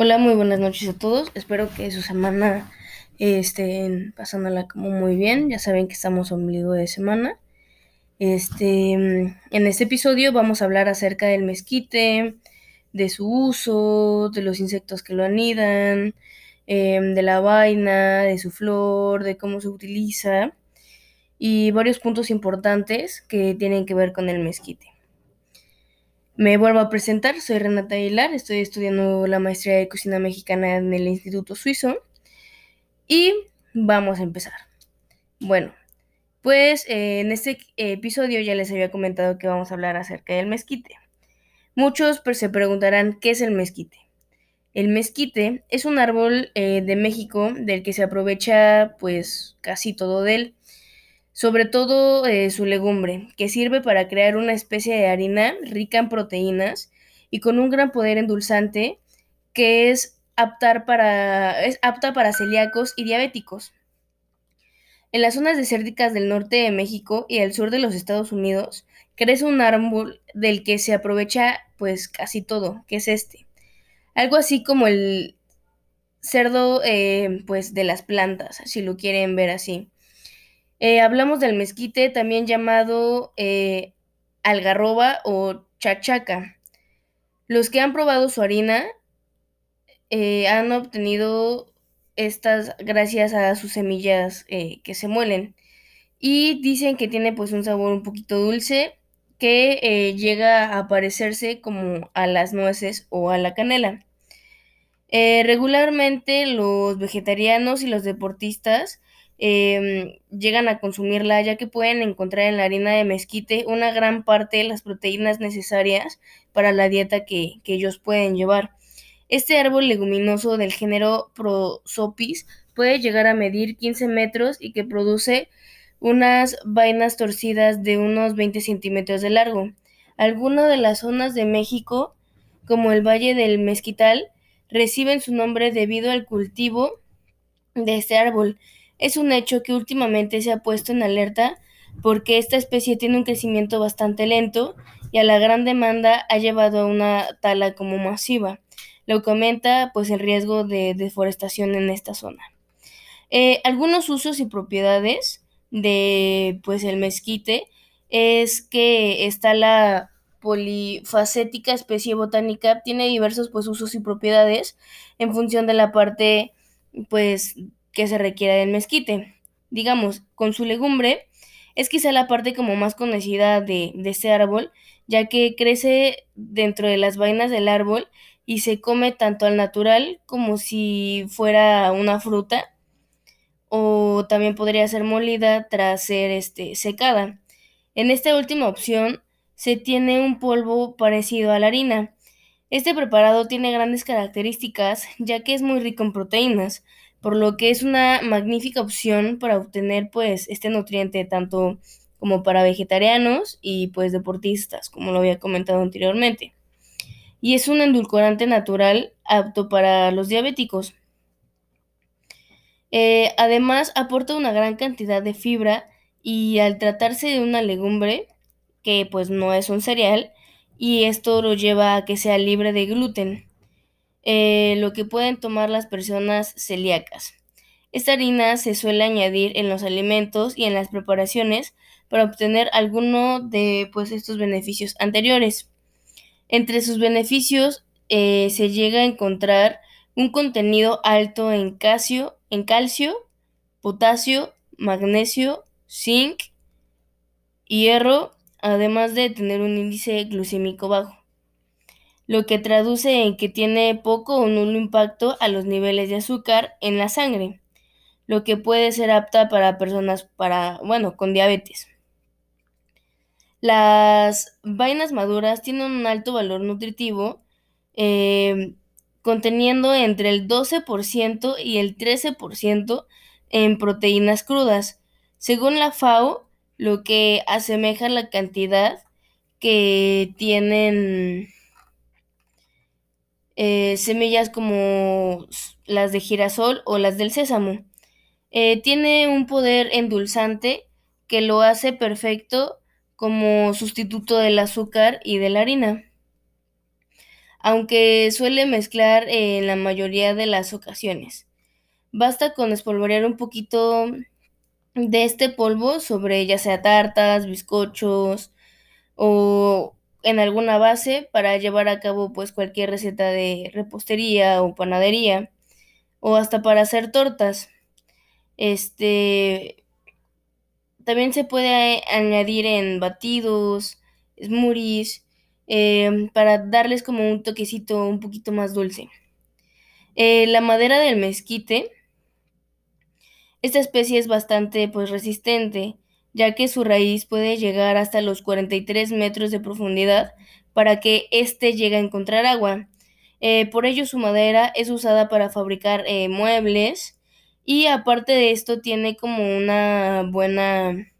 Hola, muy buenas noches a todos. Espero que su semana eh, estén pasándola como muy bien. Ya saben que estamos ombligo de semana. Este, en este episodio vamos a hablar acerca del mezquite, de su uso, de los insectos que lo anidan, em, de la vaina, de su flor, de cómo se utiliza y varios puntos importantes que tienen que ver con el mezquite. Me vuelvo a presentar, soy Renata Aguilar, estoy estudiando la maestría de cocina mexicana en el Instituto Suizo y vamos a empezar. Bueno, pues eh, en este episodio ya les había comentado que vamos a hablar acerca del mezquite. Muchos pues, se preguntarán qué es el mezquite. El mezquite es un árbol eh, de México del que se aprovecha pues casi todo de él sobre todo eh, su legumbre, que sirve para crear una especie de harina rica en proteínas y con un gran poder endulzante que es, para, es apta para celíacos y diabéticos. En las zonas desérticas del norte de México y el sur de los Estados Unidos crece un árbol del que se aprovecha pues casi todo, que es este. Algo así como el cerdo eh, pues de las plantas, si lo quieren ver así. Eh, hablamos del mezquite, también llamado eh, algarroba o chachaca. Los que han probado su harina eh, han obtenido estas gracias a sus semillas que se muelen. Y dicen que tiene pues un sabor un poquito dulce que llega a parecerse como a las nueces o a la canela. regularmente los vegetarianos y los deportistas Em, llegan a consumirla, ya que pueden encontrar en la harina de mezquite una gran parte de las proteínas necesarias para la dieta que, ellos pueden llevar. Este árbol leguminoso del género Prosopis puede llegar a medir 15 metros y que produce unas vainas torcidas de unos 20 centímetros de largo. Algunas de las zonas de México, como el Valle del Mezquital, reciben su nombre debido al cultivo de este árbol, es un hecho que últimamente se ha puesto en alerta porque esta especie tiene un crecimiento bastante lento y a la gran demanda ha llevado a una tala como masiva, lo que aumenta pues el riesgo de deforestación en esta zona. Eh, algunos usos y propiedades de pues el mezquite es que está la polifacética especie botánica, tiene diversos pues usos y propiedades en función de la parte pues que se requiere del mezquite. Digamos, con su legumbre es quizá la parte como más conocida de, de este árbol, ya que crece dentro de las vainas del árbol y se come tanto al natural como si fuera una fruta o también podría ser molida tras ser este, secada. En esta última opción se tiene un polvo parecido a la harina. Este preparado tiene grandes características ya que es muy rico en proteínas, por lo que es una magnífica opción para obtener pues este nutriente tanto como para vegetarianos y pues deportistas, como lo había comentado anteriormente. Y es un endulcorante natural apto para los diabéticos. Eh, además, aporta una gran cantidad de fibra y al tratarse de una legumbre, que pues no es un cereal, y esto lo lleva a que sea libre de gluten. Eh, lo que pueden tomar las personas celíacas. Esta harina se suele añadir en los alimentos y en las preparaciones para obtener alguno de pues, estos beneficios anteriores. Entre sus beneficios eh, se llega a encontrar un contenido alto en calcio, en calcio, potasio, magnesio, zinc, hierro, además de tener un índice glucémico bajo lo que traduce en que tiene poco o nulo impacto a los niveles de azúcar en la sangre, lo que puede ser apta para personas para, bueno, con diabetes. Las vainas maduras tienen un alto valor nutritivo, eh, conteniendo entre el 12% y el 13% en proteínas crudas, según la FAO, lo que asemeja la cantidad que tienen eh, semillas como las de girasol o las del sésamo. Eh, tiene un poder endulzante que lo hace perfecto como sustituto del azúcar y de la harina. aunque suele mezclar en la mayoría de las ocasiones. Basta con espolvorear un poquito de este polvo sobre ya sea tartas, bizcochos o en alguna base para llevar a cabo pues cualquier receta de repostería o panadería o hasta para hacer tortas. Este también se puede añadir en batidos, smoothies, em, para darles como un toquecito un poquito más dulce. Eh, la madera del mezquite, esta especie es bastante pues resistente, ya que su raíz puede llegar hasta los 43 metros de profundidad para que éste llegue a encontrar agua. Eh, por ello su madera es usada para fabricar eh, muebles y aparte de esto tiene como una buena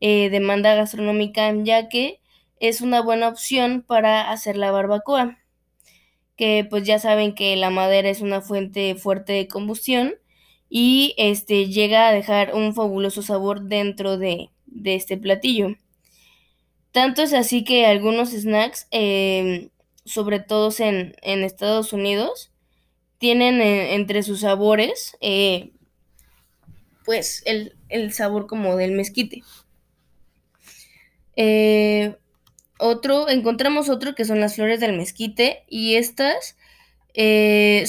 eh, demanda gastronómica ya que es una buena opción para hacer la barbacoa que pues ya saben que la madera es una fuente fuerte de combustión y este llega a dejar un fabuloso sabor dentro de, este platillo. Tanto es así que algunos snacks, em, sobre todo en, Estados Unidos, tienen eh, entre sus sabores, eh, pues el, sabor como del mezquite. Eh, otro, encontramos otro que son las flores del mezquite y estas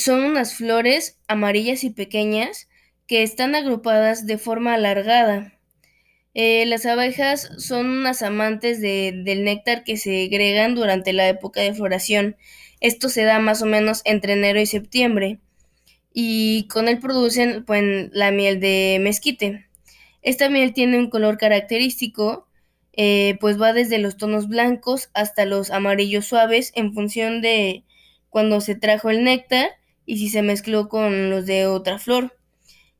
son unas flores amarillas y pequeñas que están agrupadas de forma alargada. Eh, las abejas son unas amantes del néctar que se segregan durante la época de floración. Esto se da más o menos entre enero y septiembre. Y con él producen pues, la miel de mezquite. Esta miel tiene un color característico, eh, pues va desde los tonos blancos hasta los amarillos suaves en función de cuando se trajo el néctar y si se mezcló con los de otra flor.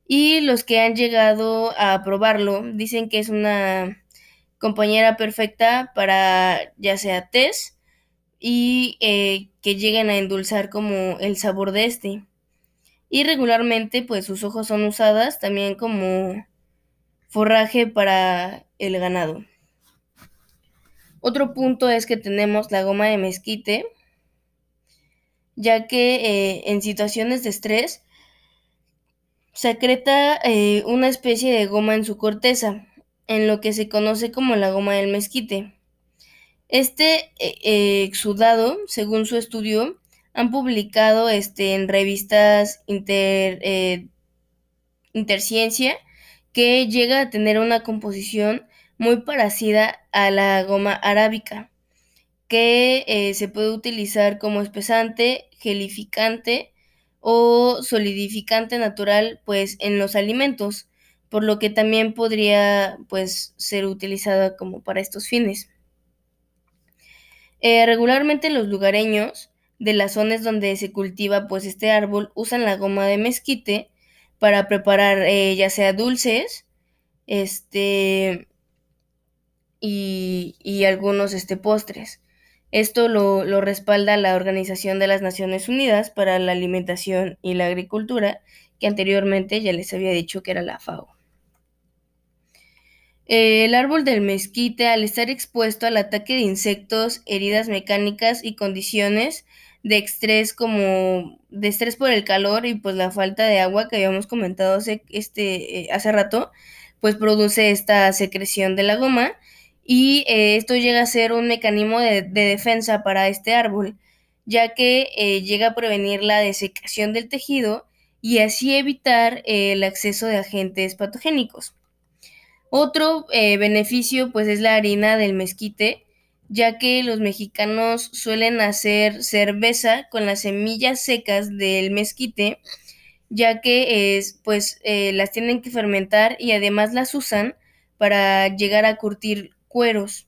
Y los que han llegado a probarlo dicen que es una compañera perfecta para ya sea test y eh, que lleguen a endulzar como el sabor de este. Y regularmente pues sus ojos son usadas también como forraje para el ganado. Otro punto es que tenemos la goma de mezquite, ya que eh, en situaciones de estrés secreta eh, una especie de goma en su corteza, en lo que se conoce como la goma del mezquite. Este eh, eh, exudado, según su estudio, han publicado este, en revistas inter, interciencia que llega a tener una composición muy parecida a la goma arábica, que se puede utilizar como espesante, gelificante, o solidificante natural pues en los alimentos, por lo que también podría pues ser utilizada como para estos fines. Eh, regularmente los lugareños de las zonas donde se cultiva pues este árbol usan la goma de mezquite para preparar eh, ya sea dulces, este y, y algunos este postres. Esto lo, respalda la Organización de las Naciones Unidas para la Alimentación y la Agricultura, que anteriormente ya les había dicho que era la FAO. El árbol del mezquite, al estar expuesto al ataque de insectos, heridas mecánicas y condiciones de estrés como estrés por el calor y pues la falta de agua que habíamos comentado hace, este, eh, hace rato, pues produce esta secreción de la goma y eh, esto llega a ser un mecanismo de, defensa para este árbol, ya que eh, llega a prevenir la desecación del tejido y así evitar eh, el acceso de agentes patogénicos. Otro beneficio pues es la harina del mezquite, ya que los mexicanos suelen hacer cerveza con las semillas secas del mezquite, ya que pues las tienen que fermentar y además las usan para llegar a curtir cueros.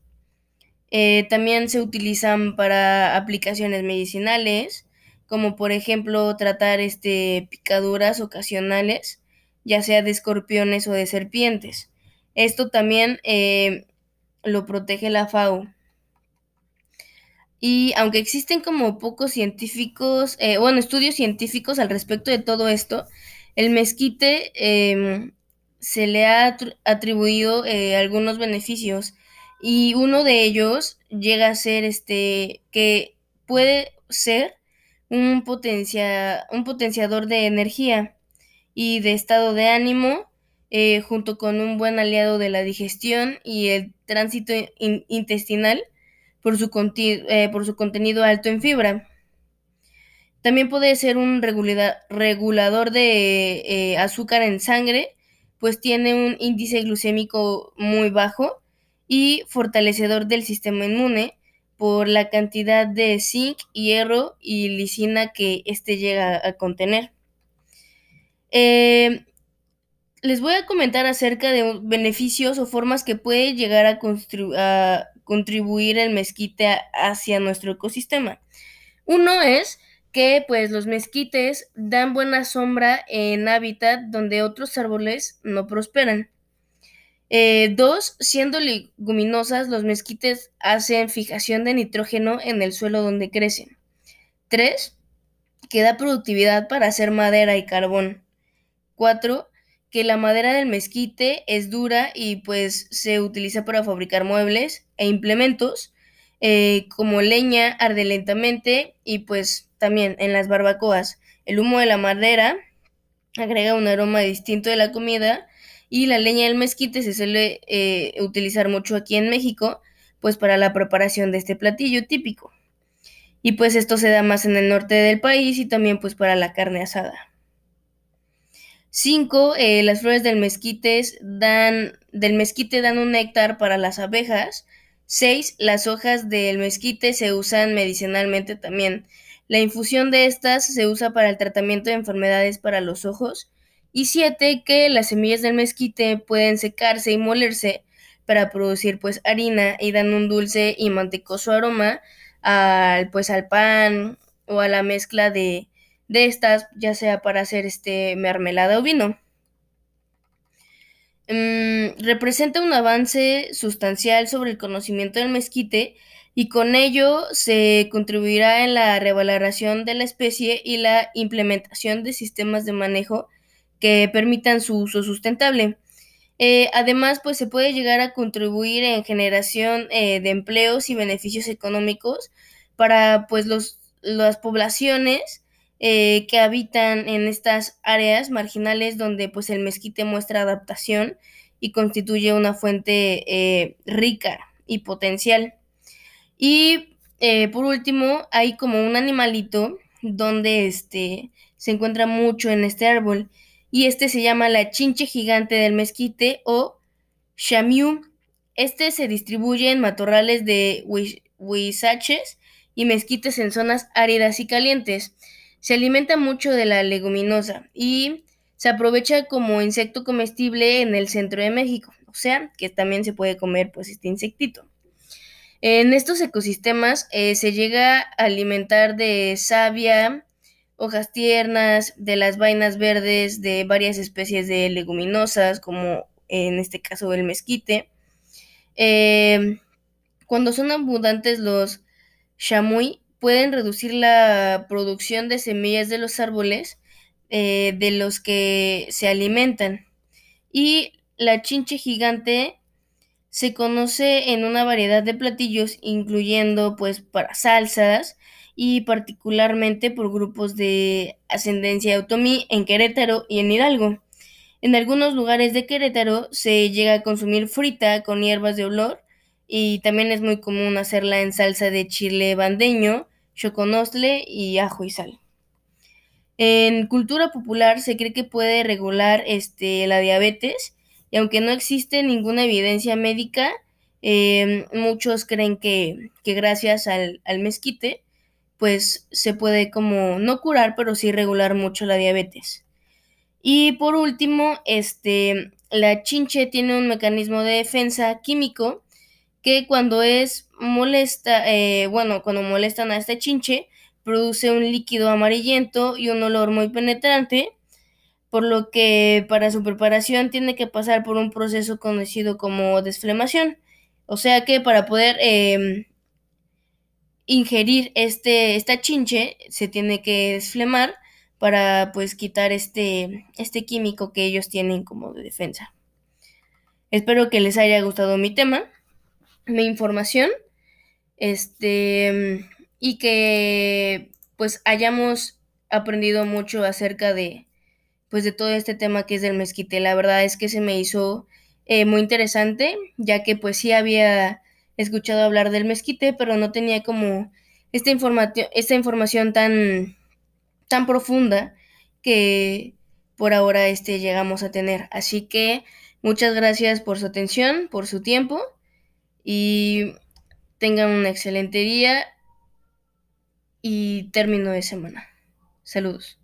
Eh, también se utilizan para aplicaciones medicinales, como por ejemplo tratar este, picaduras ocasionales, ya sea de escorpiones o de serpientes. Esto también eh, lo protege la FAO. Y aunque existen como pocos científicos, eh, bueno, estudios científicos al respecto de todo esto, el mezquite em, se le ha atribuido algunos beneficios y uno de ellos llega a ser este que puede ser un, potencia, un potenciador de energía y de estado de ánimo, eh, junto con un buen aliado de la digestión y el tránsito intestinal por su, eh, por su contenido alto en fibra. También puede ser un regulador de eh, azúcar en sangre, pues tiene un índice glucémico muy bajo y fortalecedor del sistema inmune por la cantidad de zinc, hierro y lisina que éste llega a contener. Eh, les voy a comentar acerca de beneficios o formas que puede llegar a, a contribuir el mezquite hacia nuestro ecosistema. Uno es que pues los mezquites dan buena sombra en hábitat donde otros árboles no prosperan. Eh, dos, siendo leguminosas, los mezquites hacen fijación de nitrógeno en el suelo donde crecen. Tres, que da productividad para hacer madera y carbón. Cuatro, que la madera del mezquite es dura y pues se utiliza para fabricar muebles e implementos. Eh, como leña arde lentamente y pues también en las barbacoas el humo de la madera agrega un aroma distinto de la comida y la leña del mezquite se suele eh, utilizar mucho aquí en México pues para la preparación de este platillo típico y pues esto se da más en el norte del país y también pues para la carne asada. 5. Eh, las flores del mezquite dan, del mezquite dan un néctar para las abejas 6. Las hojas del mezquite se usan medicinalmente también. La infusión de estas se usa para el tratamiento de enfermedades para los ojos. Y 7. Que las semillas del mezquite pueden secarse y molerse para producir pues harina y dan un dulce y mantecoso aroma al pues al pan o a la mezcla de, de estas, ya sea para hacer este mermelada o vino. Mm, representa un avance sustancial sobre el conocimiento del mezquite y con ello se contribuirá en la revaloración de la especie y la implementación de sistemas de manejo que permitan su uso sustentable. Eh, además, pues se puede llegar a contribuir en generación eh, de empleos y beneficios económicos para pues los, las poblaciones eh, que habitan en estas áreas marginales donde pues el mezquite muestra adaptación y constituye una fuente rica y potencial. Y por último, hay como un animalito donde este, se encuentra mucho en este árbol y este se llama la chinche gigante del mezquite o shamiu. Este se distribuye en matorrales de huizaches y mezquites en zonas áridas y calientes. Se alimenta mucho de la leguminosa y se aprovecha como insecto comestible en el centro de México, o sea, que también se puede comer pues este insectito. En estos ecosistemas eh, se llega a alimentar de savia, hojas tiernas, de las vainas verdes de varias especies de leguminosas, como en este caso el mezquite. Eh, cuando son abundantes los chamoy, pueden reducir la producción de semillas de los árboles eh, de los que se alimentan. Y la chinche gigante se conoce en una variedad de platillos, incluyendo pues para salsas y particularmente por grupos de ascendencia otomí en Querétaro y en Hidalgo. En algunos lugares de Querétaro se llega a consumir frita con hierbas de olor y también es muy común hacerla en salsa de chile bandeño, choconostle y ajo y sal. En cultura popular se cree que puede regular este, la diabetes y aunque no existe ninguna evidencia médica, em, muchos creen que, gracias al, al, mezquite, pues se puede como no curar, pero sí regular mucho la diabetes. Y por último, este, la chinche tiene un mecanismo de defensa químico que cuando es molesta, eh, bueno, cuando molestan a este chinche, produce un líquido amarillento y un olor muy penetrante, por lo que para su preparación tiene que pasar por un proceso conocido como desflemación. O sea que para poder em, ingerir este, esta chinche se tiene que desflemar para pues quitar este, este químico que ellos tienen como de defensa. Espero que les haya gustado mi tema mi información. Este, y que pues hayamos aprendido mucho acerca de pues de todo este tema que es del mezquite. La verdad es que se me hizo eh, muy interesante, ya que pues sí había escuchado hablar del mezquite, pero no tenía como esta, esta información tan, tan profunda que por ahora este, llegamos a tener. Así que muchas gracias por su atención, por su tiempo y tengan un excelente día y término de semana. Saludos.